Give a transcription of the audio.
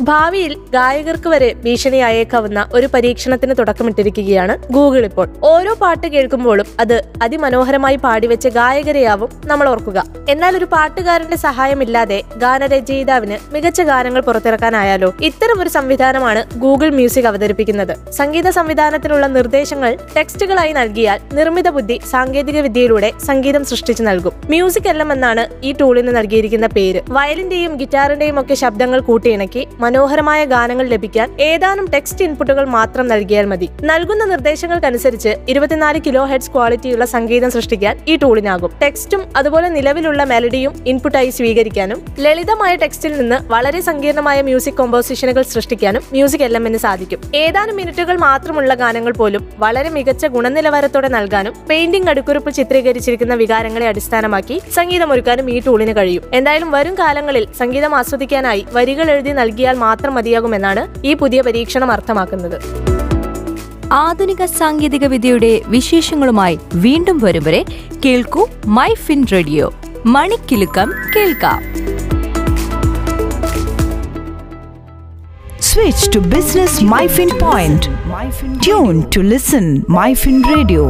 ഭാവിയിൽ ഗായകർക്ക് വരെ ഭീഷണിയായേക്കാവുന്ന ഒരു പരീക്ഷണത്തിന് തുടക്കമിട്ടിരിക്കുകയാണ് ഗൂഗിൾ ഇപ്പോൾ. ഓരോ പാട്ട് കേൾക്കുമ്പോഴും അത് അതിമനോഹരമായി പാടിവെച്ച ഗായകരെയാവും നമ്മൾ ഓർക്കുക. എന്നാൽ ഒരു പാട്ടുകാരന്റെ സഹായമില്ലാതെ ഗാനരചയിതാവിന് മികച്ച ഗാനങ്ങൾ പുറത്തിറക്കാനായാലോ ഇത്തരം ഒരു സംവിധാനമാണ് ഗൂഗിൾ മ്യൂസിക് അവതരിപ്പിക്കുന്നത്. സംഗീത സംവിധാനത്തിനുള്ള നിർദ്ദേശങ്ങൾ ടെക്സ്റ്റുകളായി നൽകിയാൽ നിർമ്മിത ബുദ്ധി സാങ്കേതിക വിദ്യയിലൂടെ സംഗീതം സൃഷ്ടിച്ചു നൽകും. മ്യൂസിക് എല്ലാം എന്നാണ് ഈ ടൂളിന് നൽകിയിരിക്കുന്ന പേര്. വയലിന്റെയും ഗിറ്റാറിന്റെയും ഒക്കെ ശബ്ദങ്ങൾ കൂട്ടിയിണക്കി മനോഹരമായ ഗാനങ്ങൾ ലഭിക്കാൻ ഏതാനും ടെക്സ്റ്റ് ഇൻപുട്ടുകൾ മാത്രം നൽകിയാൽ മതി. നൽകുന്ന നിർദ്ദേശങ്ങൾക്കനുസരിച്ച് ഇരുപത്തിനാല് കിലോ ഹെഡ്സ് ക്വാളിറ്റിയുള്ള സംഗീതം സൃഷ്ടിക്കാൻ ഈ ടൂളിനാകും ടെക്സ്റ്റും അതുപോലെ നിലവിലുള്ള മെലഡിയും ഇൻപുട്ടായി സ്വീകരിക്കാനും ലളിതമായ ടെക്സ്റ്റിൽ നിന്ന് വളരെ സങ്കീർണമായ മ്യൂസിക് കോമ്പോസിഷനുകൾ സൃഷ്ടിക്കാനും മ്യൂസിക് എന്ന് സാധിക്കും. ഏതാനും മിനിറ്റുകൾ മാത്രമുള്ള ഗാനങ്ങൾ പോലും വളരെ മികച്ച ഗുണനിലവാരത്തോടെ നൽകാനും പെയിന്റിംഗ് അടുക്കുറിപ്പ് ചിത്രീകരിച്ചിരിക്കുന്ന വികാരങ്ങളെ അടിസ്ഥാനമാക്കി സംഗീതമൊരുക്കാനും ഈ ടൂളിന് കഴിയും. എന്തായാലും വരും കാലങ്ങളിൽ സംഗീതം ആസ്വദിക്കാനായി വരികൾ എഴുതി നൽകിയാൽ മാത്രം മതിയാകുമെന്നാണ് ഈ പുതിയ പരീക്ഷണം അർത്ഥമാക്കുന്നത് ആധുനിക സാങ്കേതിക വിദ്യയുടെ വിശേഷങ്ങളുമായി വീണ്ടും വരും വരെ കേൾക്കൂ മൈ ഫിൻ റേഡിയോ മണിക്കിലുക്കം കേൾക്കാം Switch to Business MyFin Point. Tune to listen MyFin Radio.